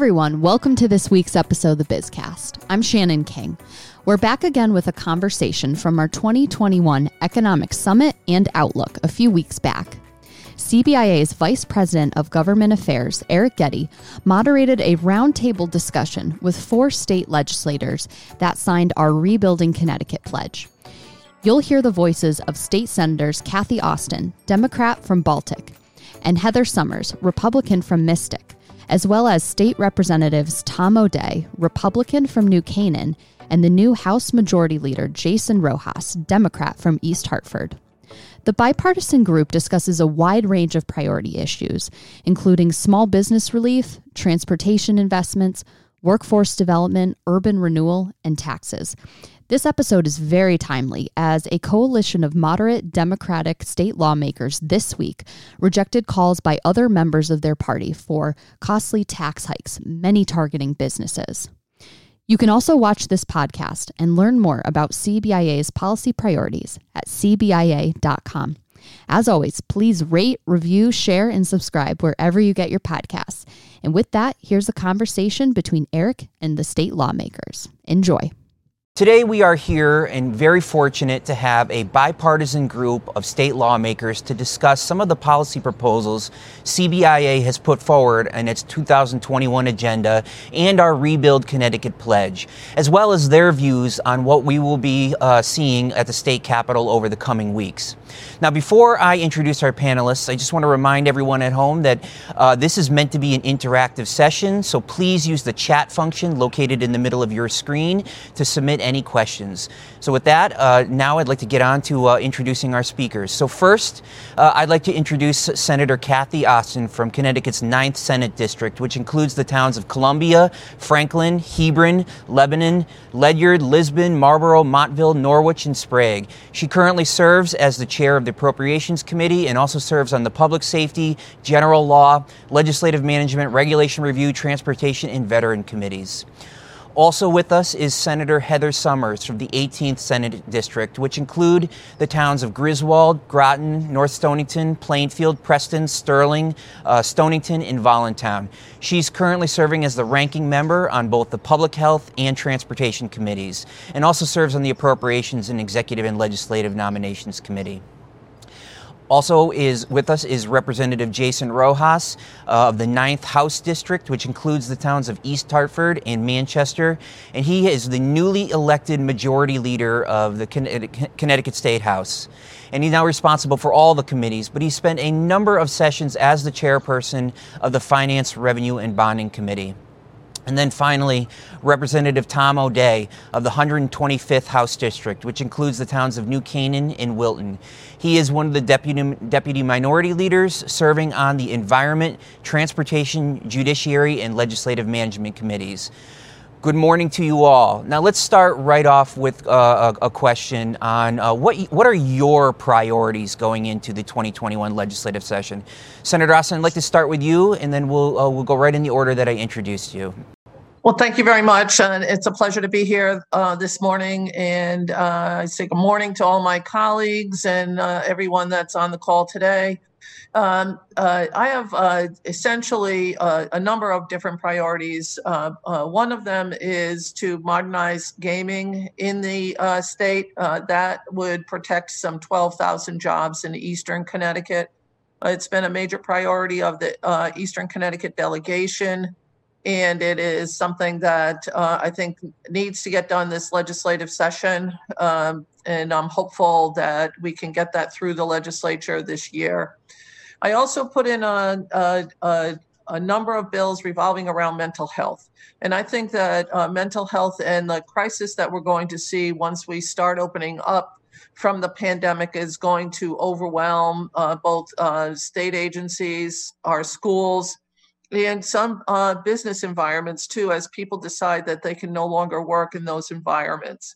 everyone. Welcome to this week's episode of the Bizcast. I'm Shannon King. We're back again with a conversation from our 2021 Economic Summit and Outlook a few weeks back. CBIA's Vice President of Government Affairs, Eric Gjede, moderated a roundtable discussion with four state legislators that signed our Rebuilding Connecticut pledge. You'll hear the voices of State Senators Cathy Osten, Democrat from Baltic, and Heather Somers, Republican from Mystic, as well as State Representatives Tom O'Dea, Republican from New Canaan, and the new House Majority Leader Jason Rojas, Democrat from East Hartford. The bipartisan group discusses a wide range of priority issues, including small business relief, transportation investments, workforce development, urban renewal, and taxes. This episode is very timely as a coalition of moderate Democratic state lawmakers this week rejected calls by other members of their party for costly tax hikes, many targeting businesses. You can also watch this podcast and learn more about CBIA's policy priorities at CBIA.com. As always, please rate, review, share, and subscribe wherever you get your podcasts. And with that, here's a conversation between Eric and the state lawmakers. Enjoy. Today, we are here and very fortunate to have a bipartisan group of state lawmakers to discuss some of the policy proposals CBIA has put forward in its 2021 agenda and our Rebuild Connecticut pledge, as well as their views on what we will be uh, seeing at the state capitol over the coming weeks. Now, before I introduce our panelists, I just want to remind everyone at home that uh, this is meant to be an interactive session, so please use the chat function located in the middle of your screen to submit any questions. So, with that, uh, now I'd like to get on to uh, introducing our speakers. So, first, uh, I'd like to introduce Senator Cathy Osten from Connecticut's 9th Senate District, which includes the towns of Columbia, Franklin, Hebron, Lebanon, Ledyard, Lisbon, Marlborough, Montville, Norwich, and Sprague. She currently serves as the chair of the Appropriations Committee and also serves on the Public Safety, General Law, Legislative Management, Regulation Review, Transportation, and Veteran Committees. Also with us is Senator Heather Somers from the 18th Senate District, which include the towns of Griswold, Groton, North Stonington, Plainfield, Preston, Sterling, uh, Stonington, and Voluntown. She's currently serving as the ranking member on both the Public Health and Transportation Committees, and also serves on the Appropriations and Executive and Legislative Nominations Committee. Also is with us is Representative Jason Rojas uh, of the 9th House District, which includes the towns of East Hartford and Manchester. And he is the newly elected majority leader of the Connecticut State House. And he's now responsible for all the committees, but he spent a number of sessions as the chairperson of the Finance, Revenue, and Bonding Committee. And then finally, Representative Tom O'Dea of the 125th House District, which includes the towns of New Canaan and Wilton. He is one of the deputy, deputy minority leaders serving on the Environment, Transportation, Judiciary, and Legislative Management Committees. Good morning to you all. Now let's start right off with uh, a, a, question on uh, what what are your priorities going into the 2021 legislative session. Senator Osten, I'd like to start with you, and then we'll uh, we'll go right in the order that I introduced you. Well, thank you very much, and it's a pleasure to be here uh, this morning. And uh, I say good morning to all my colleagues and uh, everyone that's on the call today. Um, uh, I have uh, essentially uh, a number of different priorities. Uh, uh, one of them is to modernize gaming in the uh, state. that would protect some 12,000 jobs in Eastern Connecticut. it's been a major priority of the Eastern Connecticut delegation, and it is something that I think needs to get done this legislative session. Um, and I'm hopeful that we can get that through the legislature this year. I also put in a, a, a, a number of bills revolving around mental health. And I think that uh, mental health and the crisis that we're going to see once we start opening up from the pandemic is going to overwhelm uh, both uh, state agencies, our schools, and some uh, business environments too, as people decide that they can no longer work in those environments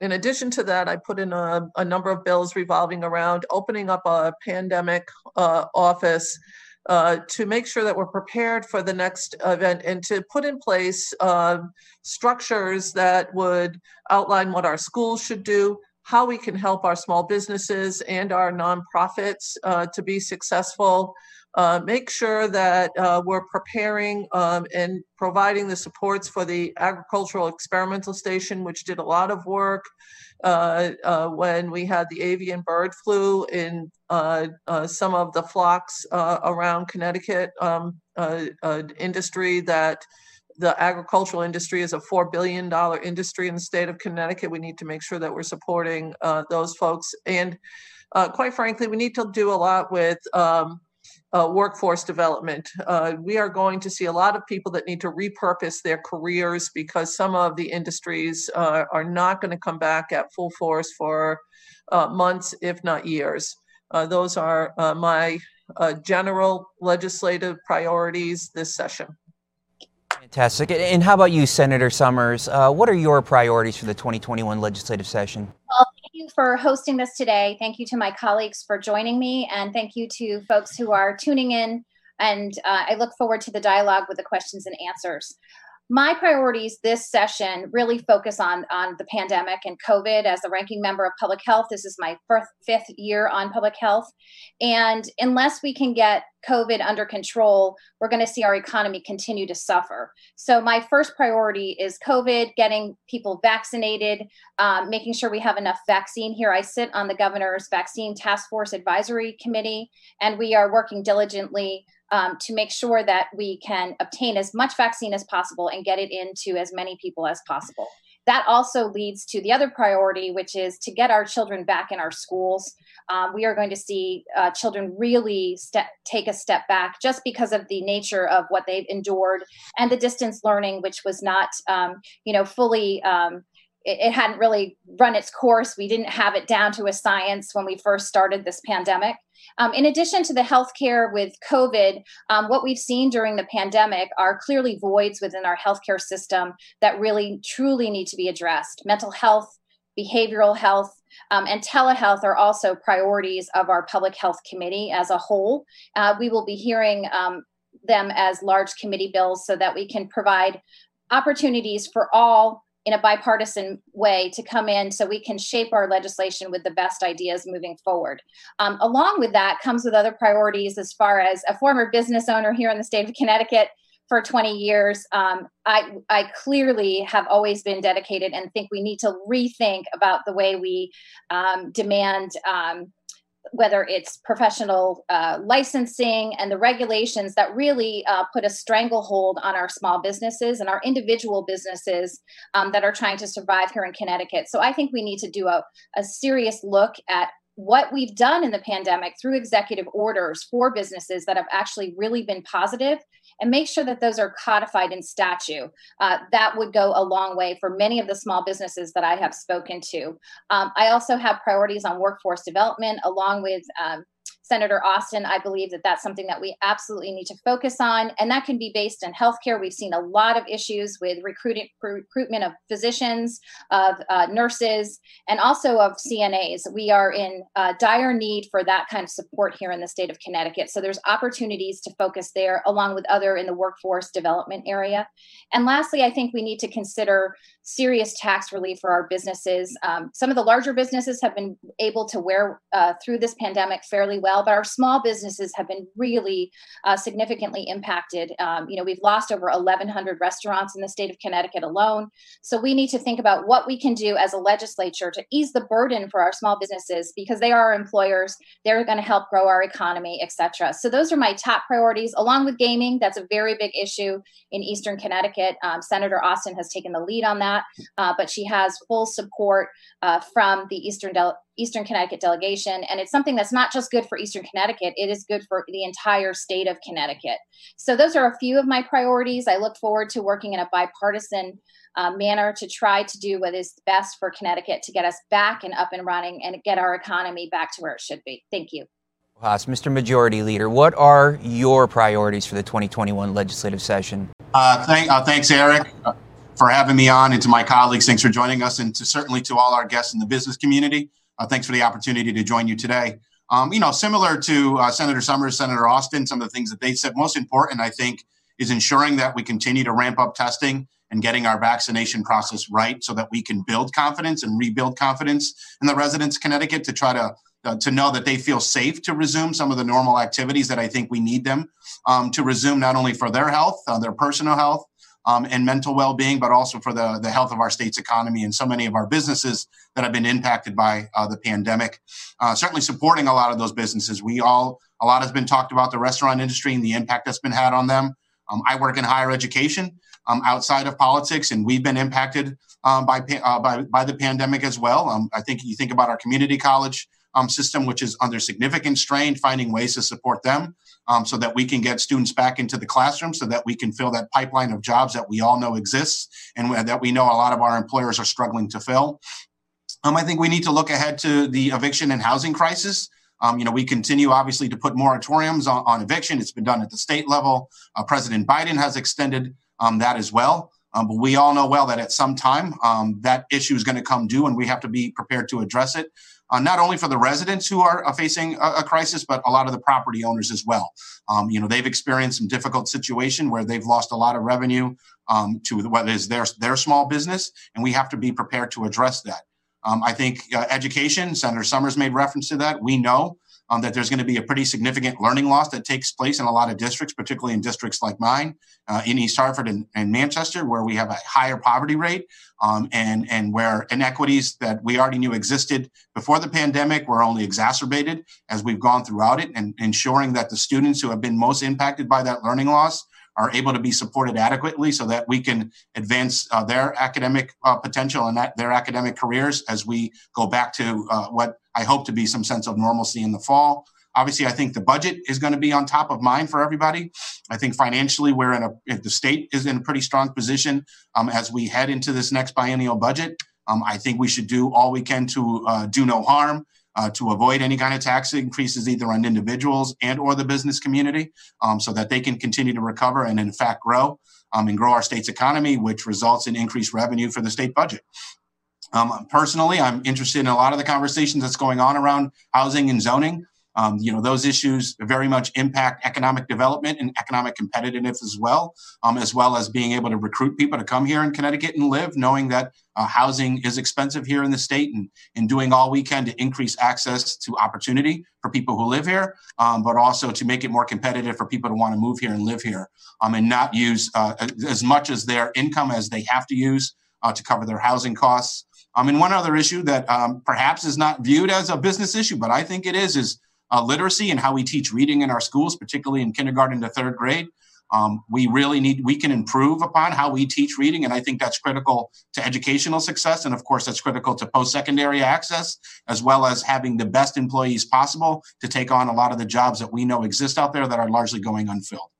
in addition to that, I put in a, a, number of bills revolving around opening up a pandemic uh, office uh, to make sure that we're prepared for the next event and to put in place uh, structures that would outline what our schools should do, how we can help our small businesses and our nonprofits uh, to be successful. Uh, make sure that uh, we're preparing um, and providing the supports for the agricultural experimental station, which did a lot of work uh, uh when we had the avian bird flu in uh, uh, some of the flocks around Connecticut um, industry that the agricultural industry is a $4 billion industry in the state of Connecticut. We need to make sure that we're supporting those folks. And quite frankly, we need to do a lot with um, uh, workforce development. Uh, we are going to see a lot of people that need to repurpose their careers because some of the industries uh, are not going to come back at full force for uh, months, if not years. Uh, those are uh, my general legislative priorities this session. Fantastic. And how about you, Senator Somers? what are your priorities for the 2021 legislative session? Well, you for hosting this today. Thank you to my colleagues for joining me, and thank you to folks who are tuning in. And uh, I look forward to the dialogue with the questions and answers my priorities this session really focus on on the pandemic and covid as the ranking member of public health. This is my first, fifth year on public health. And unless we can get covid under control we're going to see our economy continue to suffer. So my first priority is covid getting people vaccinated um, making sure we have enough vaccine. Here i sit on the governor's vaccine task force advisory committee and we are working diligently um, to make sure that we can obtain as much vaccine as possible and get it into as many people as possible. That also leads to the other priority, which is to get our children back in our schools. Um, we are going to see uh, children really step, take a step back just because of the nature of what they've endured and the distance learning, which was not, um, you know, fully um, it, hadn't really run its course. We didn't have it down to a science when we first started this pandemic. Um, in addition to the healthcare with COVID, um, what we've seen during the pandemic are clearly voids within our healthcare system that really truly need to be addressed. Mental health, behavioral health, um, and telehealth are also priorities of our public health committee as a whole. Uh, we will be hearing um, them as large committee bills so that we can provide opportunities for all in a bipartisan way to come in so we can shape our legislation with the best ideas moving forward. Um, along with that comes with other priorities as far as a former business owner here in the state of Connecticut for 20 years. Um, I, I clearly have always been dedicated and think we need to rethink about the way we um, demand um, whether it's professional uh, licensing and the regulations that really uh, put a stranglehold on our small businesses and our individual businesses um, that are trying to survive here in Connecticut. So I think we need to do a, a serious look at what we've done in the pandemic through executive orders for businesses that have actually really been positive and make sure that those are codified in statute. Uh, that would go a long way for many of the small businesses that I have spoken to. Um, I also have priorities on workforce development along with um, Senator Osten, I believe that that's something that we absolutely need to focus on, and that can be based in healthcare. We've seen a lot of issues with recruiting, recruitment of physicians, of uh, nurses, and also of CNAs. We are in uh, dire need for that kind of support here in the state of Connecticut. So there's opportunities to focus there, along with other in the workforce development area. And lastly, I think we need to consider serious tax relief for our businesses. Um, some of the larger businesses have been able to wear uh, through this pandemic fairly well, but our small businesses have been really uh, significantly impacted. Um, you know, we've lost over 1,100 restaurants in the state of Connecticut alone. So we need to think about what we can do as a legislature to ease the burden for our small businesses because they are our employers. They're going to help grow our economy, et cetera. So those are my top priorities, along with gaming. That's a very big issue in Eastern Connecticut. Um, Senator Osten has taken the lead on that that, uh, but she has full support uh, from the Eastern Del- Eastern Connecticut delegation, and it's something that's not just good for Eastern Connecticut; it is good for the entire state of Connecticut. So those are a few of my priorities. I look forward to working in a bipartisan uh, manner to try to do what is best for Connecticut to get us back and up and running and get our economy back to where it should be. Thank you. Haas, Mr. Majority Leader, what are your priorities for the 2021 legislative session? Uh, thank, uh, thanks, Eric for having me on, and to my colleagues, thanks for joining us, and to certainly to all our guests in the business community, uh, thanks for the opportunity to join you today. Um, you know, similar to uh, Senator Somers, Senator Osten, some of the things that they said, most important, I think, is ensuring that we continue to ramp up testing and getting our vaccination process right so that we can build confidence and rebuild confidence in the residents of Connecticut to try to uh, to know that they feel safe to resume some of the normal activities that I think we need them um, to resume, not only for their health, uh, their personal health, um, and mental well-being, but also for the, the health of our state's economy and so many of our businesses that have been impacted by uh, the pandemic. Uh, certainly supporting a lot of those businesses. We all, a lot has been talked about the restaurant industry and the impact that's been had on them. Um, I work in higher education um, outside of politics, and we've been impacted um, by, uh, by, by the pandemic as well. Um, I think you think about our community college um, system, which is under significant strain, finding ways to support them um, so that we can get students back into the classroom, so that we can fill that pipeline of jobs that we all know exists and that we know a lot of our employers are struggling to fill. Um, I think we need to look ahead to the eviction and housing crisis. Um, you know, we continue obviously to put moratoriums on, on, eviction. It's been done at the state level. Uh, President Biden has extended um, that as well. Um, but we all know well that at some time um, that issue is going to come due, and we have to be prepared to address it uh, not only for the residents who are uh, facing a, a, crisis, but a lot of the property owners as well. Um, you know, they've experienced some difficult situation where they've lost a lot of revenue um, to what is their their small business, and we have to be prepared to address that. Um, I think uh, education, Senator Somers made reference to that. We know um, that there's going to be a pretty significant learning loss that takes place in a lot of districts, particularly in districts like mine, uh, in East Hartford and, and, Manchester, where we have a higher poverty rate um, and, and where inequities that we already knew existed before the pandemic were only exacerbated as we've gone throughout it, and ensuring that the students who have been most impacted by that learning loss are able to be supported adequately so that we can advance uh, their academic uh, potential and their academic careers as we go back to uh, what I hope to be some sense of normalcy in the fall. Obviously, I think the budget is going to be on top of mind for everybody. I think financially, we're in a the state is in a pretty strong position um, as we head into this next biennial budget. Um, I think we should do all we can to uh, do no harm uh, to avoid any kind of tax increases either on individuals and or the business community um, so that they can continue to recover and in fact grow um, and grow our state's economy which results in increased revenue for the state budget. Um, personally i'm interested in a lot of the conversations that's going on around housing and zoning um, you know, those issues very much impact economic development and economic competitiveness as well, um, as well as being able to recruit people to come here in Connecticut and live, knowing that uh, housing is expensive here in the state and, and doing all we can to increase access to opportunity for people who live here, um, but also to make it more competitive for people to want to move here and live here um, and not use uh, as much as their income as they have to use uh, to cover their housing costs. Um, and one other issue that um, perhaps is not viewed as a business issue, but I think it is, is uh, literacy and how we teach reading in our schools, particularly in kindergarten to third grade. Um, we really need, we can improve upon how we teach reading. And I think that's critical to educational success. And of course, that's critical to post secondary access, as well as having the best employees possible to take on a lot of the jobs that we know exist out there that are largely going unfilled.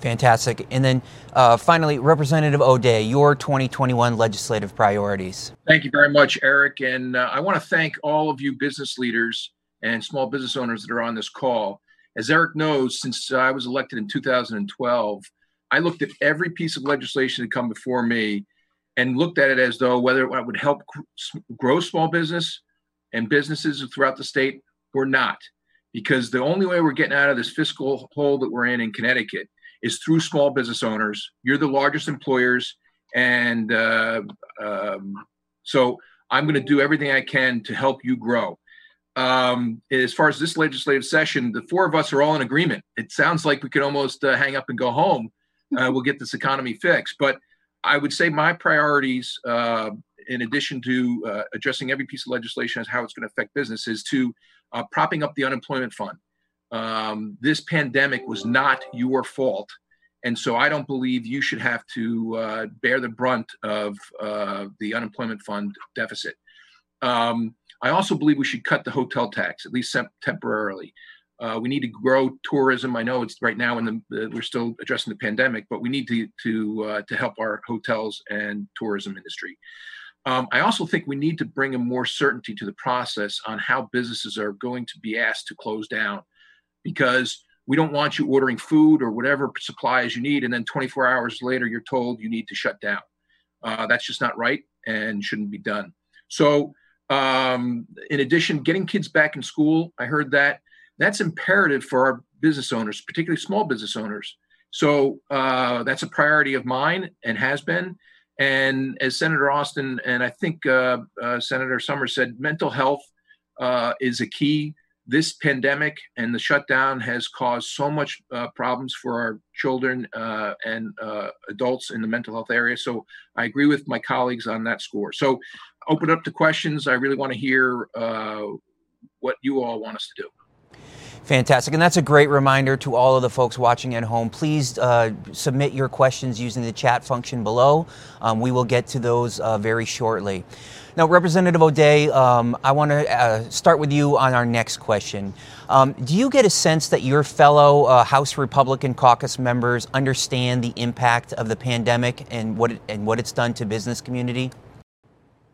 Fantastic. And then uh, finally, Representative O'Dea, your 2021 legislative priorities. Thank you very much, Eric. And uh, I want to thank all of you business leaders and small business owners that are on this call. As Eric knows, since I was elected in 2012, I looked at every piece of legislation that come before me and looked at it as though whether it would help grow small business and businesses throughout the state or not. Because the only way we're getting out of this fiscal hole that we're in in Connecticut is through small business owners. You're the largest employers. And uh, um, so I'm going to do everything I can to help you grow um, as far as this legislative session, the four of us are all in agreement. It sounds like we could almost uh, hang up and go home. Uh, we'll get this economy fixed. But I would say my priorities, uh, in addition to uh, addressing every piece of legislation as how it's going to affect business, is to uh, propping up the unemployment fund. Um, this pandemic was not your fault. And so I don't believe you should have to uh, bear the brunt of the unemployment fund deficit. Um, I also believe we should cut the hotel tax, at least temporarily. Uh, we need to grow tourism. I know it's right now in the, we're still addressing the pandemic, but we need to to uh, to help our hotels and tourism industry. Um, I also think we need to bring a more certainty to the process on how businesses are going to be asked to close down, because we don't want you ordering food or whatever supplies you need, and then 24 hours later you're told you need to shut down. Uh, that's just not right and shouldn't be done. So um, in addition, getting kids back in school, I heard that that's imperative for our business owners, particularly small business owners. So uh, that's a priority of mine and has been. And as Senator Osten and I think uh, uh, Senator Somers said, mental health uh, is a key this pandemic and the shutdown has caused so much uh, problems for our children uh, and adults in the mental health area. So I agree with my colleagues on that score. So open up to questions. I really want to hear uh, what you all want us to do. Fantastic. And that's a great reminder to all of the folks watching at home. Please uh, submit your questions using the chat function below. Um, we will get to those uh, very shortly. Now, Representative O'Dea, um, I want to uh, start with you on our next question. Um, do you get a sense that your fellow uh, House Republican caucus members understand the impact of the pandemic and what it, and what it's done to business community?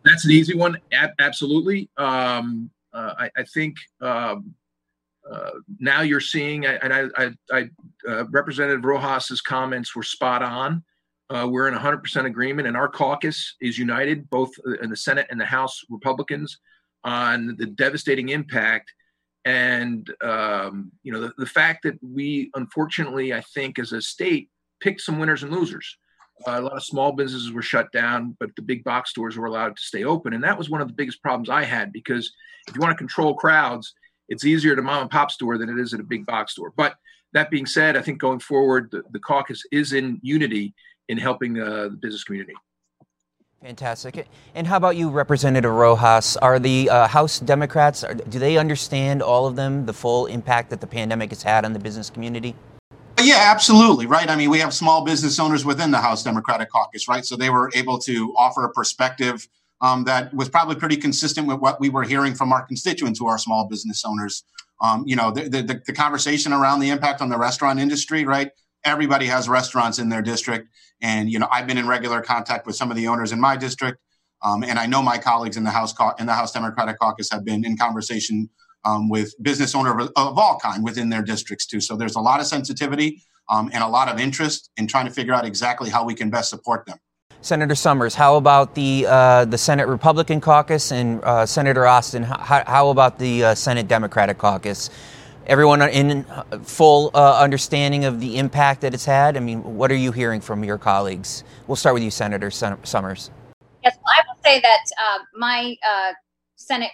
That's an easy one. A- absolutely. Um, uh, I, I, think um, uh, now you're seeing, and I, I, I uh, Representative Rojas's comments were spot on. Uh, we're in 100% agreement, and our caucus is united, both in the Senate and the House Republicans, on the devastating impact. And um, you know the, the fact that we, unfortunately, I think as a state, picked some winners and losers. A lot of small businesses were shut down, but the big box stores were allowed to stay open, and that was one of the biggest problems I had because if you want to control crowds, it's easier at a mom and pop store than it is at a big box store. But that being said, I think going forward, the, the caucus is in unity in helping uh, the business community. Fantastic. And how about you, Representative Rojas? Are the uh, House Democrats, do they understand all of them, the full impact that the pandemic has had on the business community? Yeah, absolutely. Right. I mean, we have small business owners within the House Democratic Caucus, right? So they were able to offer a perspective um, that was probably pretty consistent with what we were hearing from our constituents who are small business owners. Um, you know, the, the, the conversation around the impact on the restaurant industry, right? Everybody has restaurants in their district. And, you know, I've been in regular contact with some of the owners in my district. Um, and I know my colleagues in the House in the House Democratic Caucus have been in conversation um, with business owners of, of, all kind within their districts too. So there's a lot of sensitivity um, and a lot of interest in trying to figure out exactly how we can best support them. Senator Somers, how about the uh, the Senate Republican caucus and uh, Senator Osten? How, how about the uh, Senate Democratic caucus? Everyone in full uh, understanding of the impact that it's had. I mean, what are you hearing from your colleagues? We'll start with you, Senator Somers. Yes, well, I will say that uh, my uh, Senate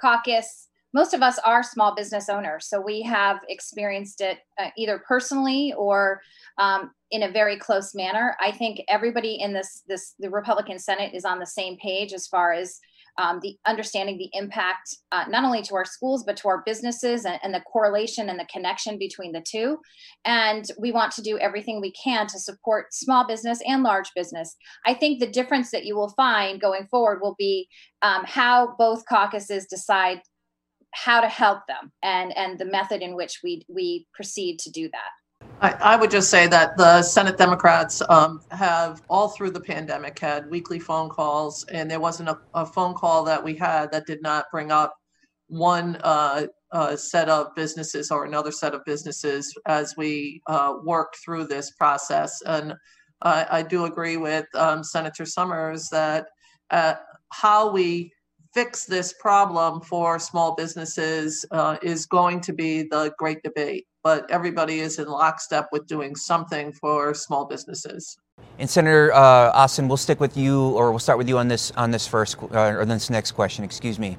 caucus most of us are small business owners, so we have experienced it uh, either personally or um, in a very close manner. I think everybody in this this the Republican Senate is on the same page as far as um, the understanding the impact uh, not only to our schools but to our businesses and, and, the correlation and the connection between the two and we want to do everything we can to support small business and large business i think the difference that you will find going forward will be um, how both caucuses decide how to help them and and the method in which we we proceed to do that I, I would just say that the Senate Democrats um, have all through the pandemic had weekly phone calls, and there wasn't a, a phone call that we had that did not bring up one uh, uh, set of businesses or another set of businesses as we uh, worked through this process. And I do agree with um, Senator Somers that uh, how we fix this problem for small businesses uh, is going to be the great debate. But everybody is in lockstep with doing something for small businesses. And Senator uh, Osten, we'll stick with you, or we'll start with you on this on this first uh, or this next question. Excuse me.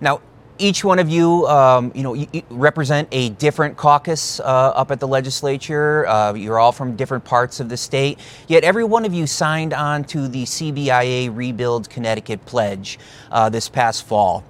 Now, each one of you, um, you know, you, you represent a different caucus uh, up at the legislature. Uh, you're all from different parts of the state. Yet every one of you signed on to the CBIA Rebuild Connecticut pledge uh, this past fall.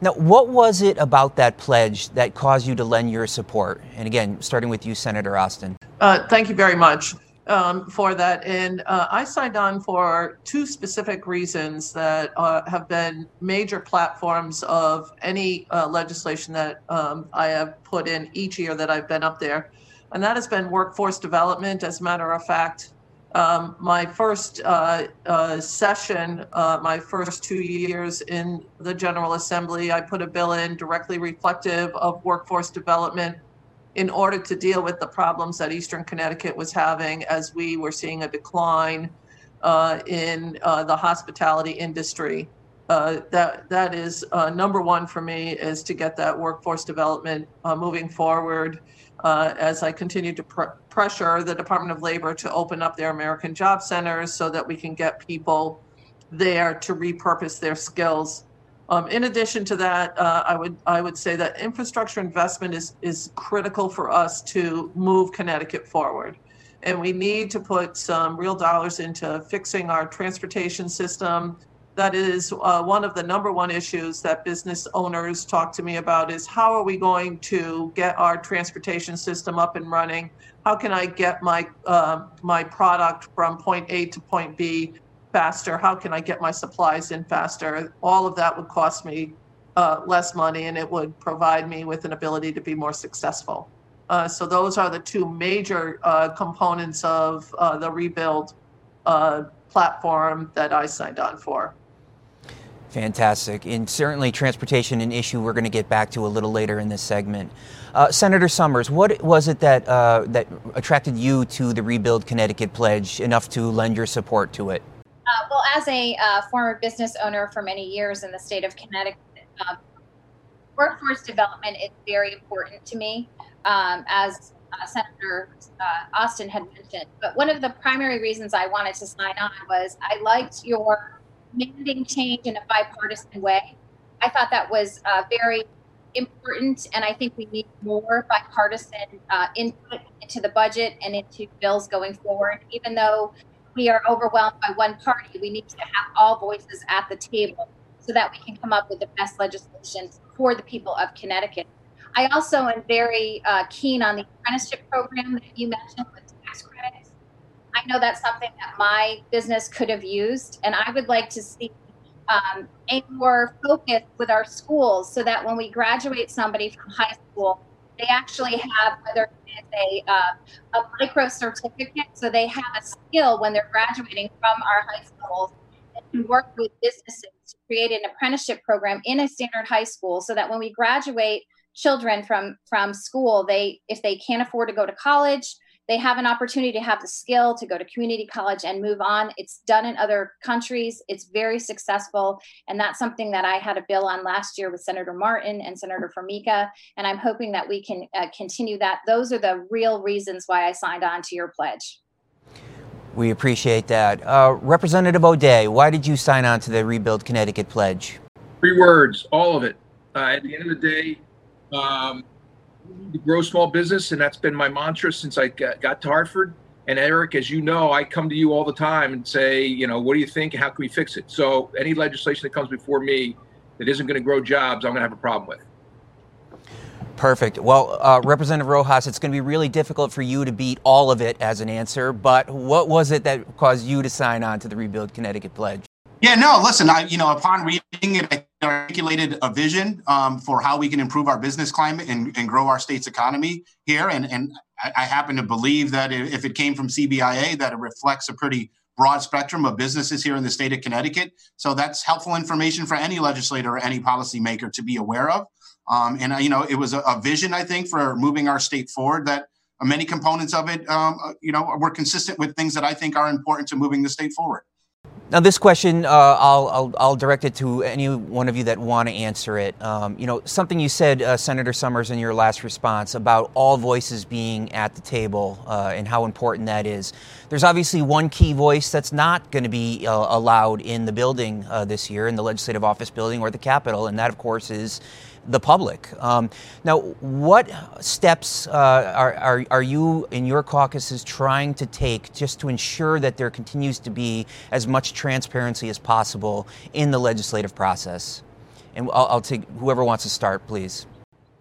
Now, what was it about that pledge that caused you to lend your support? And again, starting with you, Senator Osten. Uh, thank you very much um, for that. And uh, I signed on for two specific reasons that uh, have been major platforms of any uh, legislation that um, I have put in each year that I've been up there. And that has been workforce development. As a matter of fact, um, my first uh, uh, session, uh, my first two years in the General Assembly, I put a bill in directly reflective of workforce development in order to deal with the problems that Eastern Connecticut was having as we were seeing a decline uh, in uh, the hospitality industry. Uh, that that is uh, number one for me is to get that workforce development uh, moving forward uh, as I continue to pr- pressure the Department of Labor to open up their American Job Centers so that we can get people there to repurpose their skills Um, in addition to that, uh, I would I would say that infrastructure investment is is critical for us to move Connecticut forward, and we need to put some real dollars into fixing our transportation system. That is uh, one of the number one issues that business owners talk to me about is how are we going to get our transportation system up and running? How can I get my uh, my product from point A to point B faster? How can I get my supplies in faster? All of that would cost me uh, less money and it would provide me with an ability to be more successful. Uh, so those are the two major uh, components of uh, the rebuild uh, platform that I signed on for. Fantastic. And certainly transportation an issue we're going to get back to a little later in this segment. Uh, Senator Somers, what was it that, uh, that attracted you to the Rebuild Connecticut Pledge enough to lend your support to it? Uh, well, as a uh, former business owner for many years in the state of Connecticut, uh, workforce development is very important to me, um, as uh, Senator uh, Osten had mentioned. But one of the primary reasons I wanted to sign on was I liked your mandating change in a bipartisan way. I thought that was uh, very important, and I think we need more bipartisan input into the budget and into bills going forward, even though we are overwhelmed by one party, we need to have all voices at the table so that we can come up with the best legislation for the people of Connecticut. I also am very uh, keen on the apprenticeship program that you mentioned with tax credits. I know that's something that my business could have used, and I would like to see um, a more focus with our schools so that when we graduate somebody from high school, they actually have whether it's a, uh, a micro certificate, so they have a skill when they're graduating from our high schools and work with businesses to create an apprenticeship program in a standard high school so that when we graduate children from from school they if they can't afford to go to college they have an opportunity to have the skill to go to community college and move on. It's done in other countries. It's very successful. And that's something that I had a bill on last year with Senator Martin and Senator Formica. And I'm hoping that we can uh, continue that. Those are the real reasons why I signed on to your pledge. We appreciate that. Uh, Representative O'Dea, why did you sign on to the Rebuild Connecticut Pledge? Three words, all of it. Uh, at the end of the day, um, grow small business, and that's been my mantra since I got to Hartford. And Eric, as you know, I come to you all the time and say, you know, what do you think? How can we fix it? So any legislation that comes before me that isn't going to grow jobs, I'm going to have a problem with. It. Perfect. Well, uh, Representative Rojas, it's going to be really difficult for you to beat all of it as an answer, but what was it that caused you to sign on to the Rebuild Connecticut Pledge? Yeah, no, listen, I, you know, upon reading it, I articulated a vision um, for how we can improve our business climate and, and grow our state's economy here. And, and I, I, happen to believe that if it came from CBIA, that it reflects a pretty broad spectrum of businesses here in the state of Connecticut. So that's helpful information for any legislator or any policymaker to be aware of. Um, and, uh, you know, it was a, a, vision, I think, for moving our state forward that many components of it, um, uh, you know, were consistent with things that I think are important to moving the state forward. Now, this question, uh, I'll, I'll, I'll, direct it to any one of you that want to answer it. Um, you know, something you said, uh, Senator Somers, in your last response about all voices being at the table uh, and how important that is. There's obviously one key voice that's not going to be uh, allowed in the building uh, this year, in the legislative office building or the Capitol, and that, of course, is the public. Um, now, what steps uh, are, are, are you in your caucuses trying to take just to ensure that there continues to be as much transparency as possible in the legislative process? And I'll, I'll take whoever wants to start, please.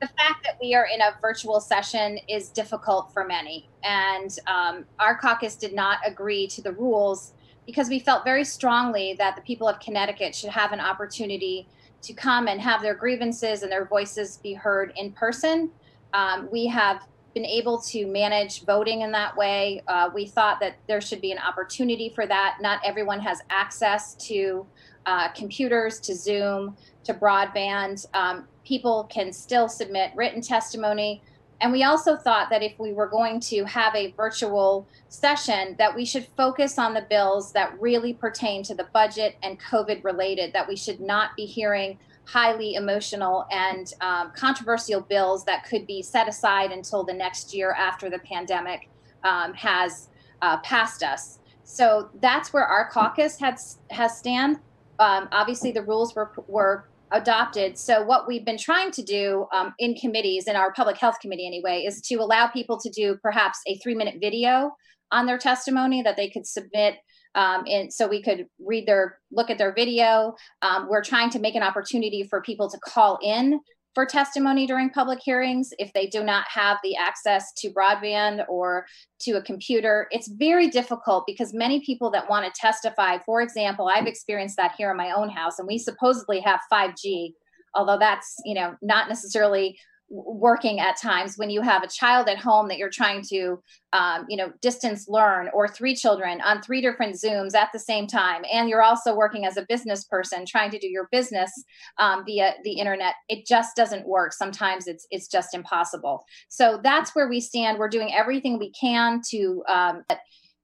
The fact that we are in a virtual session is difficult for many. And um, our caucus did not agree to the rules because we felt very strongly that the people of Connecticut should have an opportunity to come and have their grievances and their voices be heard in person. Um, we have been able to manage voting in that way. Uh, we thought that there should be an opportunity for that. Not everyone has access to uh, computers, to Zoom, to broadband. Um, people can still submit written testimony. And we also thought that if we were going to have a virtual session, that we should focus on the bills that really pertain to the budget and COVID related, that we should not be hearing highly emotional and um, controversial bills that could be set aside until the next year after the pandemic um, has uh, passed us. So that's where our caucus has has stand. Um, obviously, the rules were were adopted. So, what we've been trying to do um, in committees, in our public health committee anyway, is to allow people to do perhaps a three minute video on their testimony that they could submit. Um, and so we could read their look at their video. Um, we're trying to make an opportunity for people to call in for testimony during public hearings if they do not have the access to broadband or to a computer. It's very difficult because many people that want to testify, for example, I've experienced that here in my own house, and we supposedly have 5G, although that's you know not necessarily working at times when you have a child at home that you're trying to um, you know distance learn or three children on three different zooms at the same time and you're also working as a business person trying to do your business um, via the internet it just doesn't work. Sometimes it's it's just impossible. So that's where we stand. We're doing everything we can to um,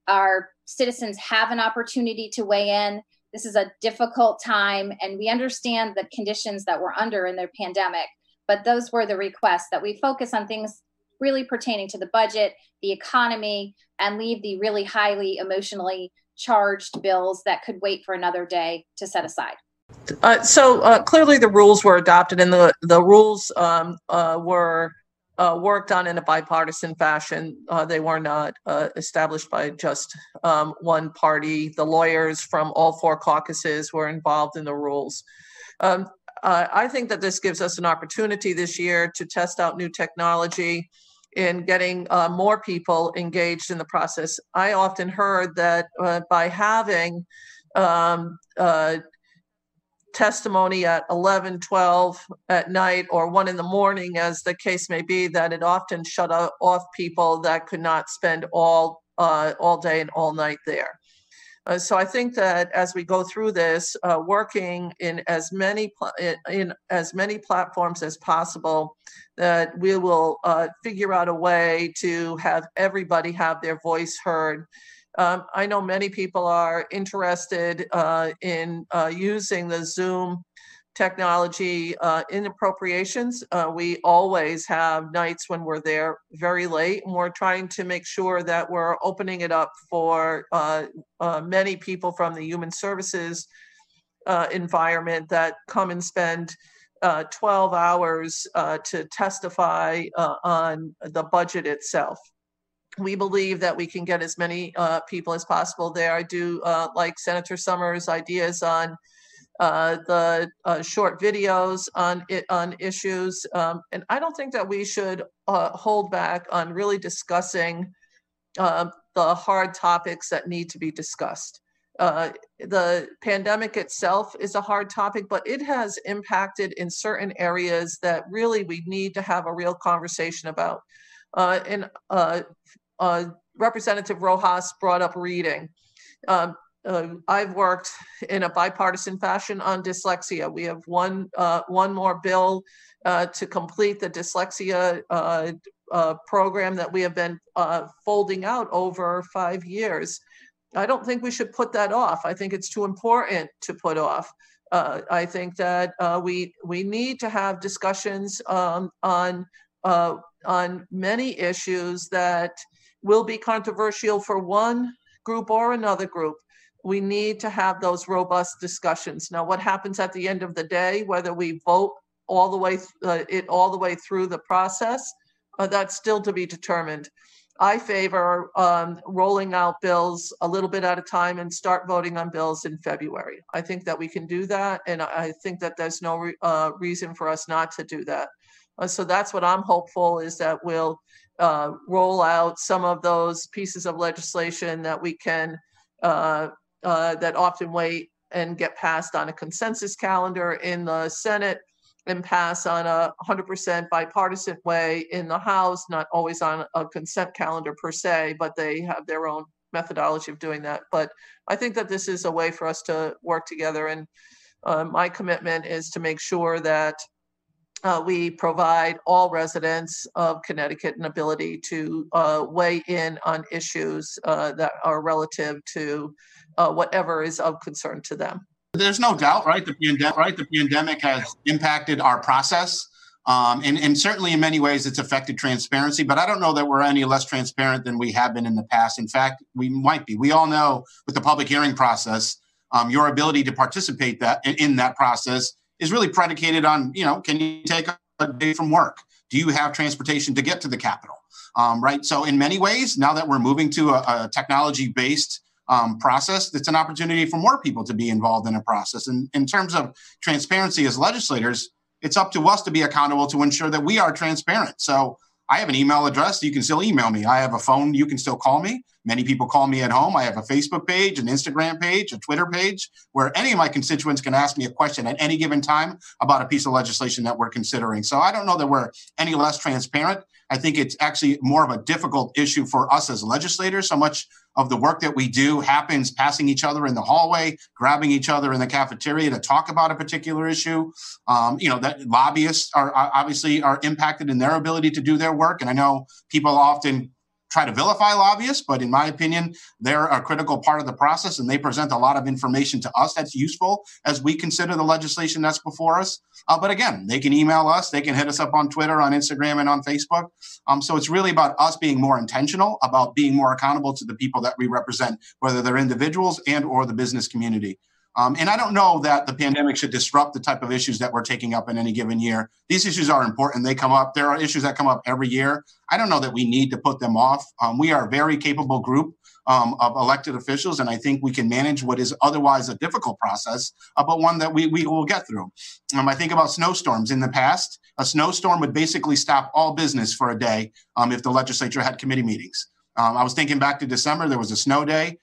our citizens have an opportunity to weigh in. This is a difficult time and we understand the conditions that we're under in the pandemic but those were the requests that we focus on things really pertaining to the budget, the economy, and leave the really highly emotionally charged bills that could wait for another day to set aside. Uh, so uh, clearly, the rules were adopted, and the the rules um, uh, were uh, worked on in a bipartisan fashion. Uh, they were not uh, established by just um, one party. The lawyers from all four caucuses were involved in the rules. Um, uh, I think that this gives us an opportunity this year to test out new technology in getting uh, more people engaged in the process. I often heard that uh, by having um, uh, testimony at 11, 12 at night or 1 in the morning, as the case may be, that it often shut off people that could not spend all uh, all day and all night there. Uh, so I think that as we go through this, uh, working in as many pl- in as many platforms as possible, that we will uh, figure out a way to have everybody have their voice heard. Um, I know many people are interested uh, in uh, using the Zoom technology uh, in appropriations. Uh, we always have nights when we're there very late, and we're trying to make sure that we're opening it up for uh, uh many people from the human services uh, environment that come and spend. Uh, 12 hours to testify on the budget itself we believe that we can get as many people as possible there. I do like Senator Somers' ideas on uh, the uh, short videos on on issues, um, and I don't think that we should uh, hold back on really discussing um, the hard topics that need to be discussed. Uh, the pandemic itself is a hard topic, but it has impacted in certain areas that really we need to have a real conversation about. Uh, and Representative Rojas brought up reading. Um, uh, I've worked in a bipartisan fashion on dyslexia. We have one uh, one more bill uh, to complete the dyslexia uh, uh, program that we have been uh, folding out over five years. I don't think we should put that off. I think it's too important to put off. I think that we we need to have discussions um, on on many issues that will be controversial for one group or another group we need to have those robust discussions. Now, what happens at the end of the day, whether we vote all the way uh, it all the way through the process, uh, that's still to be determined. I favor um, rolling out bills a little bit at a time and start voting on bills in February. I think that we can do that, and I think that there's no re- uh, reason for us not to do that. Uh, so that's what I'm hopeful is that we'll uh, roll out some of those pieces of legislation that we can uh, that often wait and get passed on a consensus calendar in the Senate and pass on a 100% bipartisan way in the House, not always on a consent calendar per se, but they have their own methodology of doing that. But I think that this is a way for us to work together. And uh, my commitment is to make sure that uh, we provide all residents of Connecticut an ability to uh, weigh in on issues uh, that are relative to uh, whatever is of concern to them. There's no doubt, right? The pandemic, right? The pandemic has impacted our process. Um, and, and certainly in many ways it's affected transparency, but I don't know that we're any less transparent than we have been in the past. In fact, we might be. We all know with the public hearing process, um, your ability to participate that in that process is really predicated on, you know, can you take a day from work? Do you have transportation to get to the capital? Um, right. So, in many ways, now that we're moving to a, a technology based um, process, it's an opportunity for more people to be involved in a process. And in terms of transparency as legislators, it's up to us to be accountable to ensure that we are transparent. So, I have an email address. You can still email me. I have a phone. You can still call me. Many people call me at home. I have a Facebook page, an Instagram page, a Twitter page where any of my constituents can ask me a question at any given time about a piece of legislation that we're considering. So I don't know that we're any less transparent. I think it's actually more of a difficult issue for us as legislators. So much of the work that we do happens passing each other in the hallway, grabbing each other in the cafeteria to talk about a particular issue. Um, you know, that lobbyists are obviously are impacted in their ability to do their work. And I know people often try to vilify lobbyists, but in my opinion, they're a critical part of the process and they present a lot of information to us that's useful as we consider the legislation that's before us. Uh, but again, they can email us, they can hit us up on Twitter, on Instagram, and on Facebook. Um, so it's really about us being more intentional about being more accountable to the people that we represent, whether they're individuals and or the business community. Um, and I don't know that the pandemic should disrupt the type of issues that we're taking up in any given year. These issues are important. They come up. There are issues that come up every year. I don't know that we need to put them off. Um, we are a very capable group um, of elected officials, and I think we can manage what is otherwise a difficult process, uh, but one that we, we will get through. Um, I think about snowstorms. In the past, a snowstorm would basically stop all business for a day um, if the legislature had committee meetings. Um, I was thinking back to December, there was a snow day.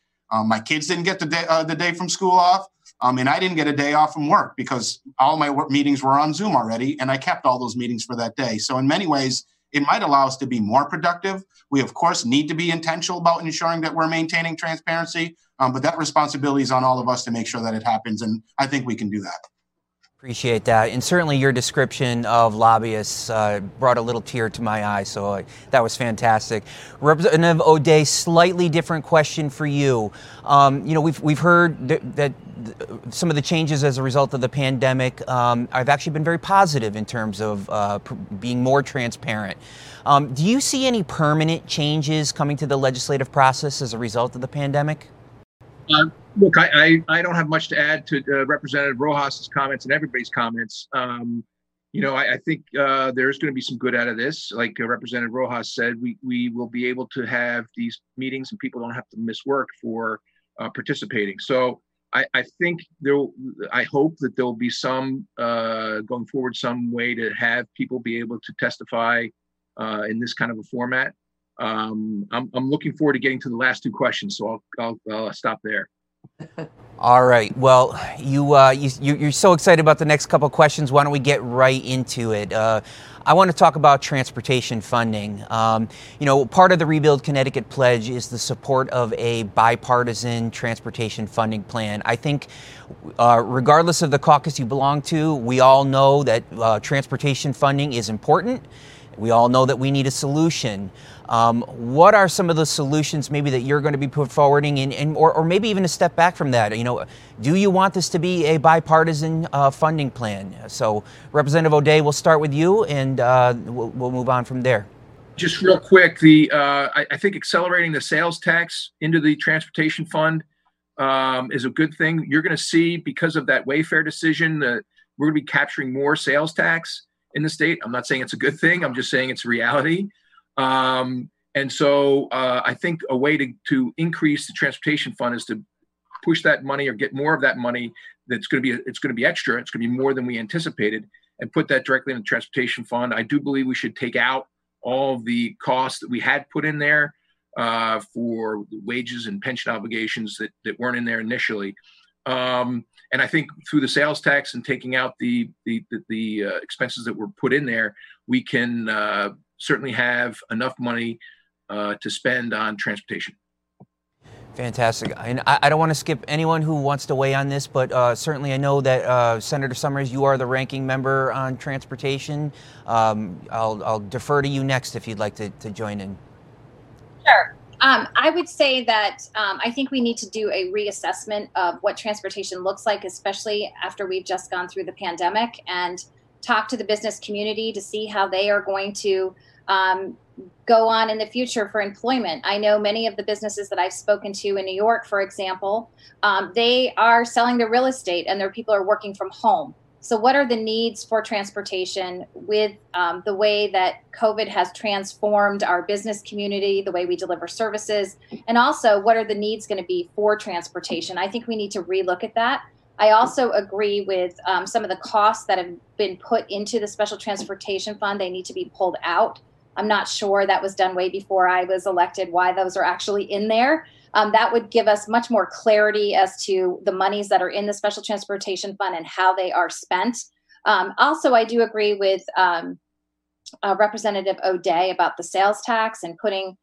my kids didn't get the day, uh, the day from school off. Um, and I didn't get a day off from work because all my meetings were on Zoom already, and I kept all those meetings for that day. So, in many ways, it might allow us to be more productive. We, of course, need to be intentional about ensuring that we're maintaining transparency, um, but that responsibility is on all of us to make sure that it happens. And I think we can do that. Appreciate that. And certainly your description of lobbyists uh, brought a little tear to my eye, so uh, that was fantastic. Representative O'Dea, slightly different question for you. Um, you know, we've, we've heard that, that, some of the changes as a result of the pandemic um, have actually been very positive in terms of uh, pr- being more transparent. Um, do you see any permanent changes coming to the legislative process as a result of the pandemic? Uh, look, I, I, I, don't have much to add to uh, Representative Rojas's comments and everybody's comments. Um, you know, I, I think uh, there's going to be some good out of this. Like uh, Representative Rojas said, we we will be able to have these meetings and people don't have to miss work for uh, participating. So I, I think there. I hope that there will be some uh, going forward, some way to have people be able to testify in this kind of a format um, I'm, I'm looking forward to getting to the last two questions, so I'll, I'll, I'll stop there. All right. Well, you, uh, you, you're so excited about the next couple questions. Why don't we get right into it? Uh, I want to talk about transportation funding. Um, you know, part of the Rebuild Connecticut Pledge is the support of a bipartisan transportation funding plan. I think, uh, regardless of the caucus you belong to, we all know that uh, transportation funding is important. We all know that we need a solution. Um, what are some of the solutions maybe that you're going to be put forwarding, in, in, or, or, maybe even a step back from that? You know, do you want this to be a bipartisan uh, funding plan? So, Representative O'Dea, we'll start with you, and uh, we'll, we'll, move on from there. Just real quick, the uh, I, I, think accelerating the sales tax into the transportation fund um, is a good thing. You're going to see because of that Wayfair decision that we're going to be capturing more sales tax in the state. I'm not saying it's a good thing. I'm just saying it's reality. Um, and so uh, I think a way to, to increase the transportation fund is to push that money or get more of that money that's going to be it's going to be extra. It's going to be more than we anticipated, and put that directly in the transportation fund. I do believe we should take out all the costs that we had put in there uh, for wages and pension obligations that, that weren't in there initially. Um, and I think through the sales tax and taking out the the the, the uh, expenses that were put in there, we can uh, certainly have enough money uh, to spend on transportation. Fantastic. And I, I, don't want to skip anyone who wants to weigh on this, but uh, certainly I know that uh, Senator Somers, you are the ranking member on transportation. Um, I'll, I'll, defer to you next if you'd like to, to join in. Sure. Um, I would say that um, I think we need to do a reassessment of what transportation looks like, especially after we've just gone through the pandemic, and talk to the business community to see how they are going to um, go on in the future for employment. I know many of the businesses that I've spoken to in New York, for example, um, they are selling their real estate and their people are working from home. So, what are the needs for transportation with um, the way that COVID has transformed our business community, the way we deliver services, and also what are the needs going to be for transportation? I think we need to relook at that. I also agree with um, some of the costs that have been put into the Special Transportation Fund. They need to be pulled out. I'm not sure that was done way before I was elected, why those are actually in there um, that would give us much more clarity as to the monies that are in the special transportation fund and how they are spent. Um, also, I do agree with um, uh, Representative O'Dea about the sales tax and putting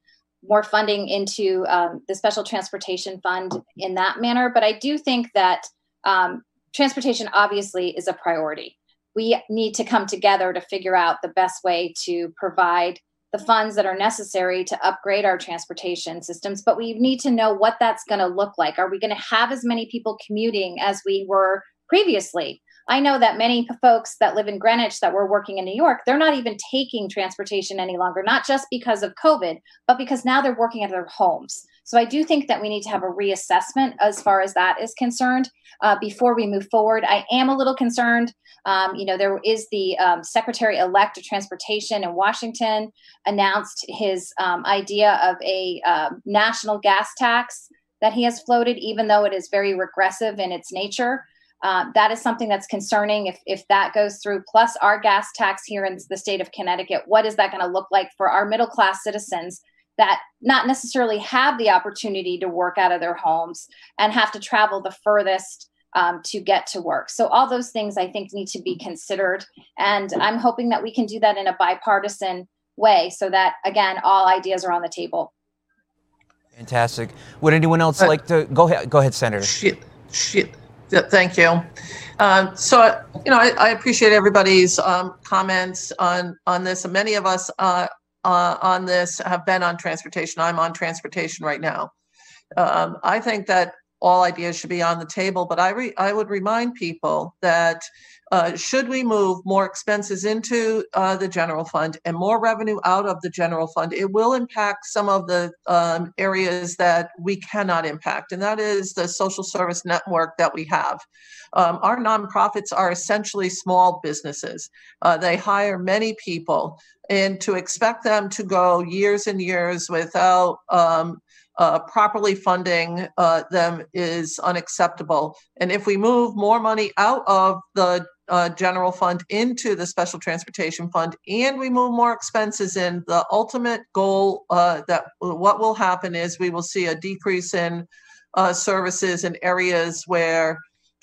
more funding into um, the special transportation fund in that manner. But I do think that um, transportation obviously is a priority. We need to come together to figure out the best way to provide the funds that are necessary to upgrade our transportation systems, but we need to know what that's going to look like. Are we going to have as many people commuting as we were previously? I know that many folks that live in Greenwich that were working in New York, they're not even taking transportation any longer, not just because of COVID, but because now they're working at their homes. So I do think that we need to have a reassessment as far as that is concerned uh, before we move forward. I am a little concerned. Um, you know, there is the um, Secretary elect of Transportation in Washington announced his um, idea of a uh, national gas tax that he has floated, even though it is very regressive in its nature. Uh, that is something that's concerning if, if that goes through, plus our gas tax here in the state of Connecticut. What is that going to look like for our middle class citizens that not necessarily have the opportunity to work out of their homes and have to travel the furthest um, to get to work. So, all those things I think need to be considered. And I'm hoping that we can do that in a bipartisan way so that, again, all ideas are on the table. Fantastic. Would anyone else uh, like to go ahead? Go ahead, Senator. Shit. Shit. Thank you. Um, so, you know, I, I appreciate everybody's um, comments on on this. And Many of us uh, uh, on this have been on transportation. I'm on transportation right now. Um, I think that all ideas should be on the table, but I re- I would remind people that uh, should we move more expenses into uh, the general fund and more revenue out of the general fund, it will impact some of the um, areas that we cannot impact, and that is the social service network that we have. Um, our nonprofits are essentially small businesses. Uh, they hire many people, and to expect them to go years and years without um, uh, properly funding uh, them is unacceptable. And if we move more money out of the uh, general fund into the special transportation fund and we move more expenses in, the ultimate goal uh, that what will happen is we will see a decrease in uh, services in areas where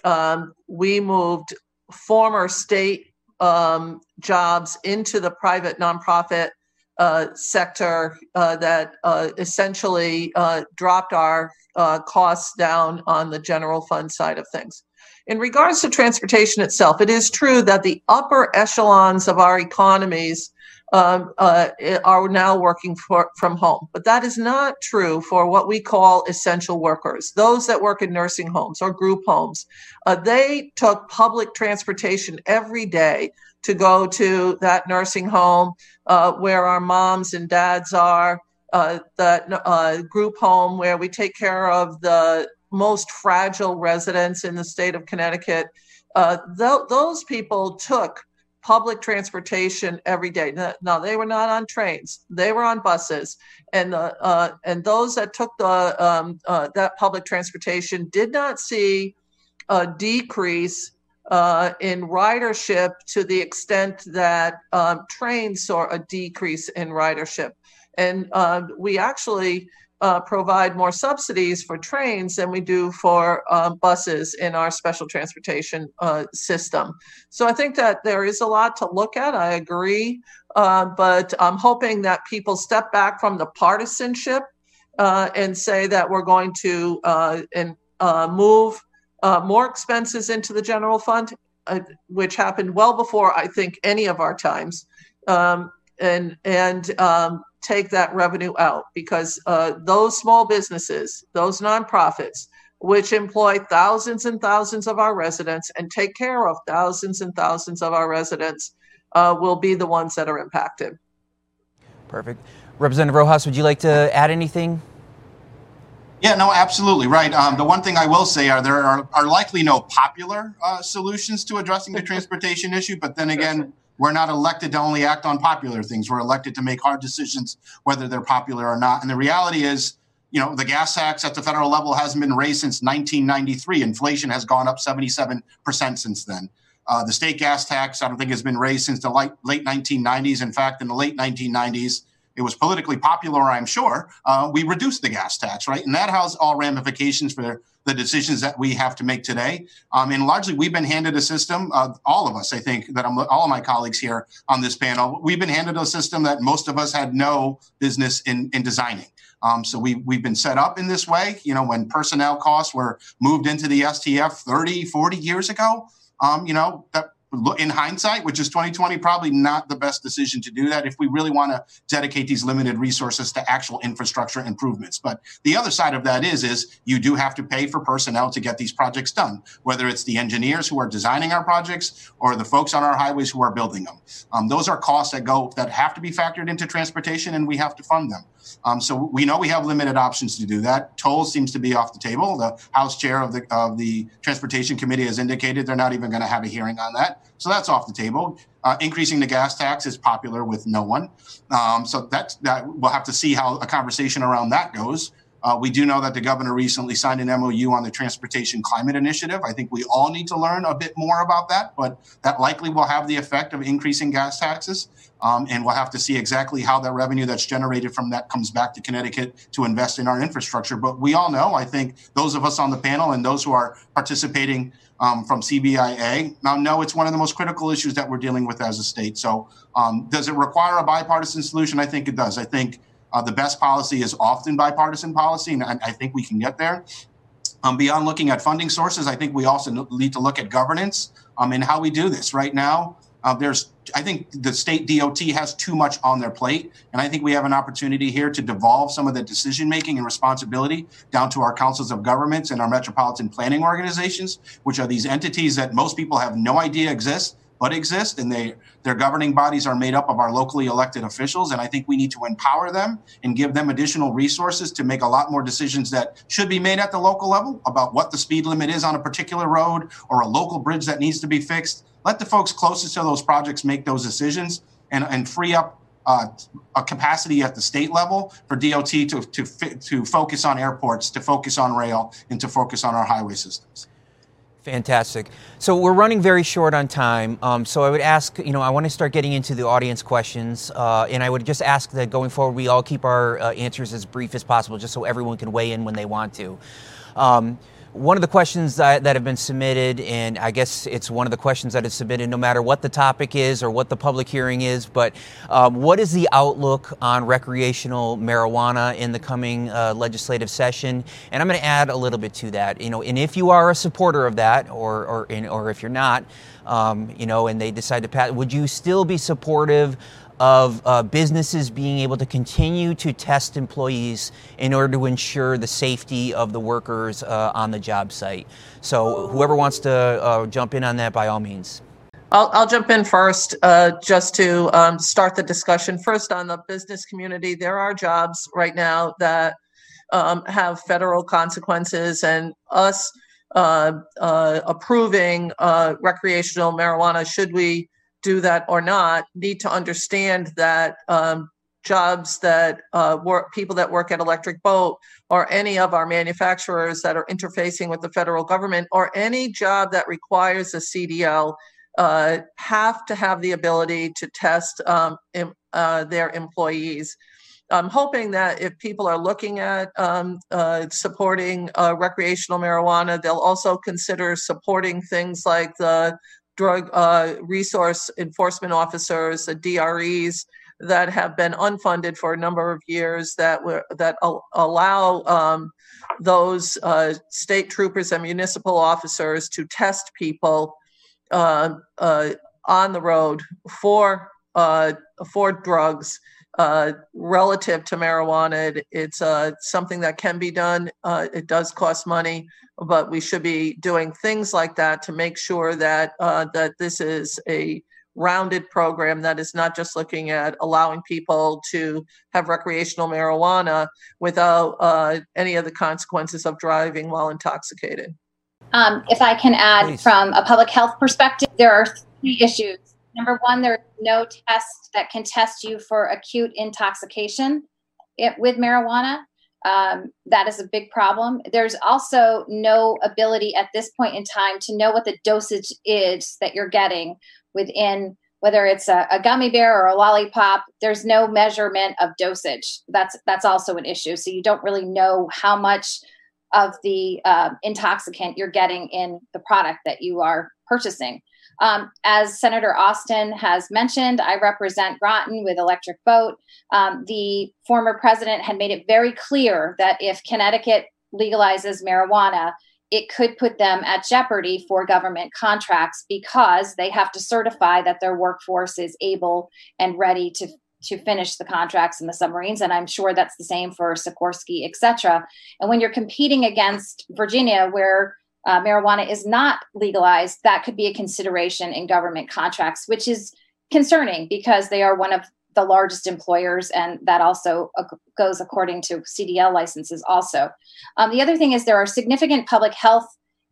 um, we moved former state um, jobs into the private nonprofit uh, sector uh, that uh, essentially uh, dropped our uh, costs down on the general fund side of things. In regards to transportation itself, it is true that the upper echelons of our economies um, uh, are now working for, from home. But that is not true for what we call essential workers, those that work in nursing homes or group homes. Uh, they took public transportation every day to go to that nursing home uh, where our moms and dads are, uh, that uh, group home where we take care of the most fragile residents in the state of Connecticut. Uh, th- those people took public transportation every day. No, they were not on trains; they were on buses, and uh, and those that took the um, uh, that public transportation did not see a decrease uh, in ridership to the extent that um, trains saw a decrease in ridership, and uh, we actually uh, provide more subsidies for trains than we do for um, buses in our special transportation uh, system. So I think that there is a lot to look at. I agree. Uh, but I'm hoping that people step back from the partisanship uh, and say that we're going to uh, and, uh, move more expenses into the general fund, which happened well before I think any of our times. Um, and and um, take that revenue out because uh, those small businesses, those nonprofits, which employ thousands and thousands of our residents and take care of thousands and thousands of our residents, uh, will be the ones that are impacted. Perfect. Representative Rojas, would you like to add anything? Yeah, no, absolutely right. Um, the one thing I will say are there are, are likely no popular uh, solutions to addressing the transportation issue, but then again, we're not elected to only act on popular things. We're elected to make hard decisions, whether they're popular or not. And the reality is, you know, the gas tax at the federal level hasn't been raised since 1993. Inflation has gone up 77% since then. Uh, the state gas tax, I don't think, has been raised since the late, late 1990s. In fact, in the late 1990s, it was politically popular, I'm sure, uh, we reduced the gas tax, right? And that has all ramifications for the decisions that we have to make today. Um, and largely, we've been handed a system, uh, all of us, I think, that I'm, all of my colleagues here on this panel, we've been handed a system that most of us had no business in, in designing. Um, so we, we've been set up in this way. You know, when personnel costs were moved into the STF 30, 40 years ago, um, you know, that in hindsight, which is 2020, probably not the best decision to do that if we really want to dedicate these limited resources to actual infrastructure improvements. But the other side of that is, is you do have to pay for personnel to get these projects done, whether it's the engineers who are designing our projects or the folks on our highways who are building them. Um, those are costs that go that have to be factored into transportation, and we have to fund them. Um, so we know we have limited options to do that. Tolls seems to be off the table. The House chair of the of the Transportation Committee has indicated they're not even going to have a hearing on that. So that's off the table. Uh, increasing the gas tax is popular with no one. Um, so that that we'll have to see how a conversation around that goes. Uh, we do know that the governor recently signed an MOU on the Transportation Climate Initiative. I think we all need to learn a bit more about that, but that likely will have the effect of increasing gas taxes. Um, and we'll have to see exactly how that revenue that's generated from that comes back to Connecticut to invest in our infrastructure. But we all know, I think those of us on the panel and those who are participating um, from CBIA now know it's one of the most critical issues that we're dealing with as a state. So, um, does it require a bipartisan solution? I think it does. I think uh, the best policy is often bipartisan policy, and I, I think we can get there. Um, beyond looking at funding sources, I think we also need to look at governance um, and how we do this. Right now, uh, there's, I think the state DOT has too much on their plate, and I think we have an opportunity here to devolve some of the decision making and responsibility down to our councils of governments and our metropolitan planning organizations, which are these entities that most people have no idea exist but exist, and they their governing bodies are made up of our locally elected officials. And I think we need to empower them and give them additional resources to make a lot more decisions that should be made at the local level about what the speed limit is on a particular road or a local bridge that needs to be fixed. Let the folks closest to those projects make those decisions and, and free up uh, a capacity at the state level for DOT to, to, to focus on airports, to focus on rail, and to focus on our highway systems. Fantastic. So we're running very short on time. Um, so I would ask, you know, I want to start getting into the audience questions, uh, and I would just ask that going forward we all keep our uh, answers as brief as possible, just so everyone can weigh in when they want to. Um, one of the questions that, have been submitted, and I guess it's one of the questions that is submitted no matter what the topic is or what the public hearing is, but um, what is the outlook on recreational marijuana in the coming uh, legislative session? And I'm going to add a little bit to that. You know, and if you are a supporter of that, or or, or if you're not, um, you know, and they decide to pass, would you still be supportive of uh, businesses being able to continue to test employees in order to ensure the safety of the workers uh, on the job site. So, whoever wants to uh, jump in on that, by all means. I'll, I'll jump in first uh, just to um, start the discussion. First, on the business community, there are jobs right now that um, have federal consequences, and us uh, uh, approving recreational marijuana, should we do that or not need to understand that um, jobs that uh, work people that work at electric boat or any of our manufacturers that are interfacing with the federal government or any job that requires a cdl uh, have to have the ability to test um, uh, their employees. I'm hoping that if people are looking at um, uh, supporting uh, recreational marijuana they'll also consider supporting things like the drug uh, resource enforcement officers, the DREs, that have been unfunded for a number of years that were that al- allow um, those uh, state troopers and municipal officers to test people uh, uh on the road for uh, for drugs uh, relative to marijuana. It, it's uh, something that can be done. Uh, it does cost money, but we should be doing things like that to make sure that uh, that this is a rounded program that is not just looking at allowing people to have recreational marijuana without uh, any of the consequences of driving while intoxicated. Um, if I can add Please. from a public health perspective, there are three issues. Number one, there's no test that can test you for acute intoxication with marijuana. Um, that is a big problem. There's also no ability at this point in time to know what the dosage is that you're getting within whether it's a, a, gummy bear or a lollipop there's no measurement of dosage that's that's also an issue so you don't really know how much of the uh, intoxicant you're getting in the product that you are purchasing um, as Senator Osten has mentioned, I represent Groton with Electric Boat. Um, the former president had made it very clear that if Connecticut legalizes marijuana, it could put them at jeopardy for government contracts because they have to certify that their workforce is able and ready to to finish the contracts in the submarines and i'm sure that's the same for sikorsky et cetera and when you're competing against virginia where uh, marijuana is not legalized, that could be a consideration in government contracts, which is concerning because they are one of the largest employers, and that also goes according to CDL licenses. Also, um, the other thing is there are significant public health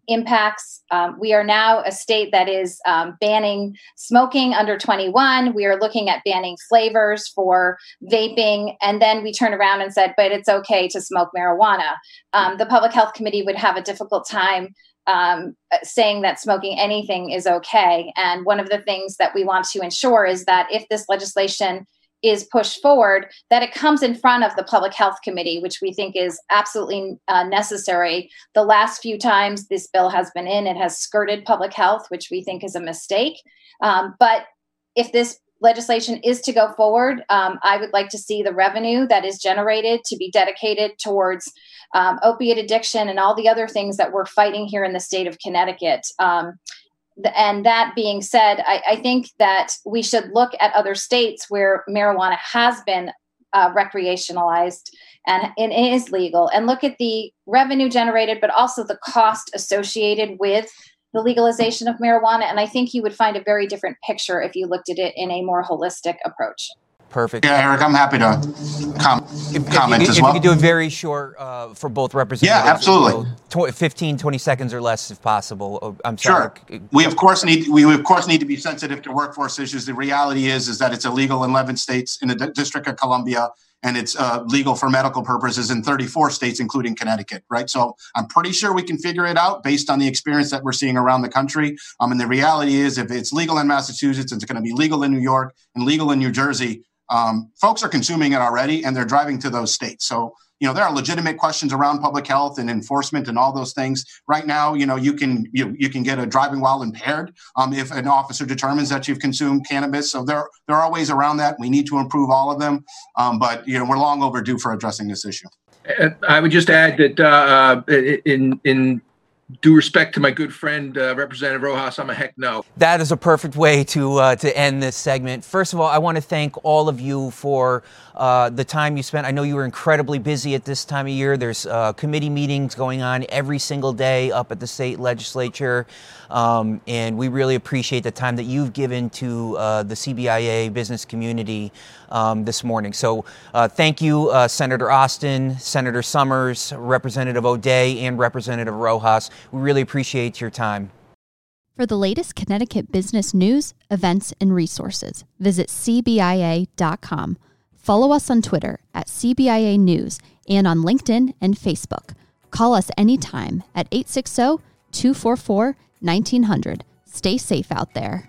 impacts. Um, we are now a state that is um, banning smoking under 21. We are looking at banning flavors for vaping. And then we turn around and said, but it's okay to smoke marijuana. Um, the Public Health Committee would have a difficult time um, saying that smoking anything is okay. And one of the things that we want to ensure is that if this legislation is pushed forward, that it comes in front of the Public Health Committee, which we think is absolutely uh, necessary. The last few times this bill has been in, it has skirted public health, which we think is a mistake. Um, but if this legislation is to go forward, um, I would like to see the revenue that is generated to be dedicated towards um, opiate addiction and all the other things that we're fighting here in the state of Connecticut. Um, and that being said, I, I, think that we should look at other states where marijuana has been uh, recreationalized and it is legal and look at the revenue generated, but also the cost associated with the legalization of marijuana. And I think you would find a very different picture if you looked at it in a more holistic approach. Perfect. Yeah, Eric, I'm happy to com- if, comment if you, as if well. If you could do it very short uh, for both representatives. Yeah, absolutely. Tw- 15, 20 seconds or less if possible. Oh, I'm sorry. Sure. We of course need we of course need to be sensitive to workforce issues. The reality is is that it's illegal in 11 states in the D- District of Columbia and it's uh, legal for medical purposes in 34 states, including Connecticut, right? So I'm pretty sure we can figure it out based on the experience that we're seeing around the country. Um, and the reality is, if it's legal in Massachusetts, it's going to be legal in New York and legal in New Jersey um, folks are consuming it already and they're driving to those states. So, you know, there are legitimate questions around public health and enforcement and all those things. Right now, you know, you can you, you can get a driving while impaired um, if an officer determines that you've consumed cannabis. So there there are ways around that. We need to improve all of them, um, but you know, we're long overdue for addressing this issue. I would just add that uh, in in due respect to my good friend uh, Representative Rojas, I'm a heck no. That is a perfect way to uh, to end this segment. First of all, I want to thank all of you for uh, the time you spent. I know you were incredibly busy at this time of year. There's uh, committee meetings going on every single day up at the state legislature, um, and we really appreciate the time that you've given to uh, the CBIA business community um, this morning. So, uh, thank you, Senator Osten, Senator Somers, Representative O'Dea, and Representative Rojas. We really appreciate your time. For the latest Connecticut business news, events, and resources, visit CBIA.com. Follow us on Twitter at CBIA News and on LinkedIn and Facebook. Call us anytime at 860 244 1900. Stay safe out there.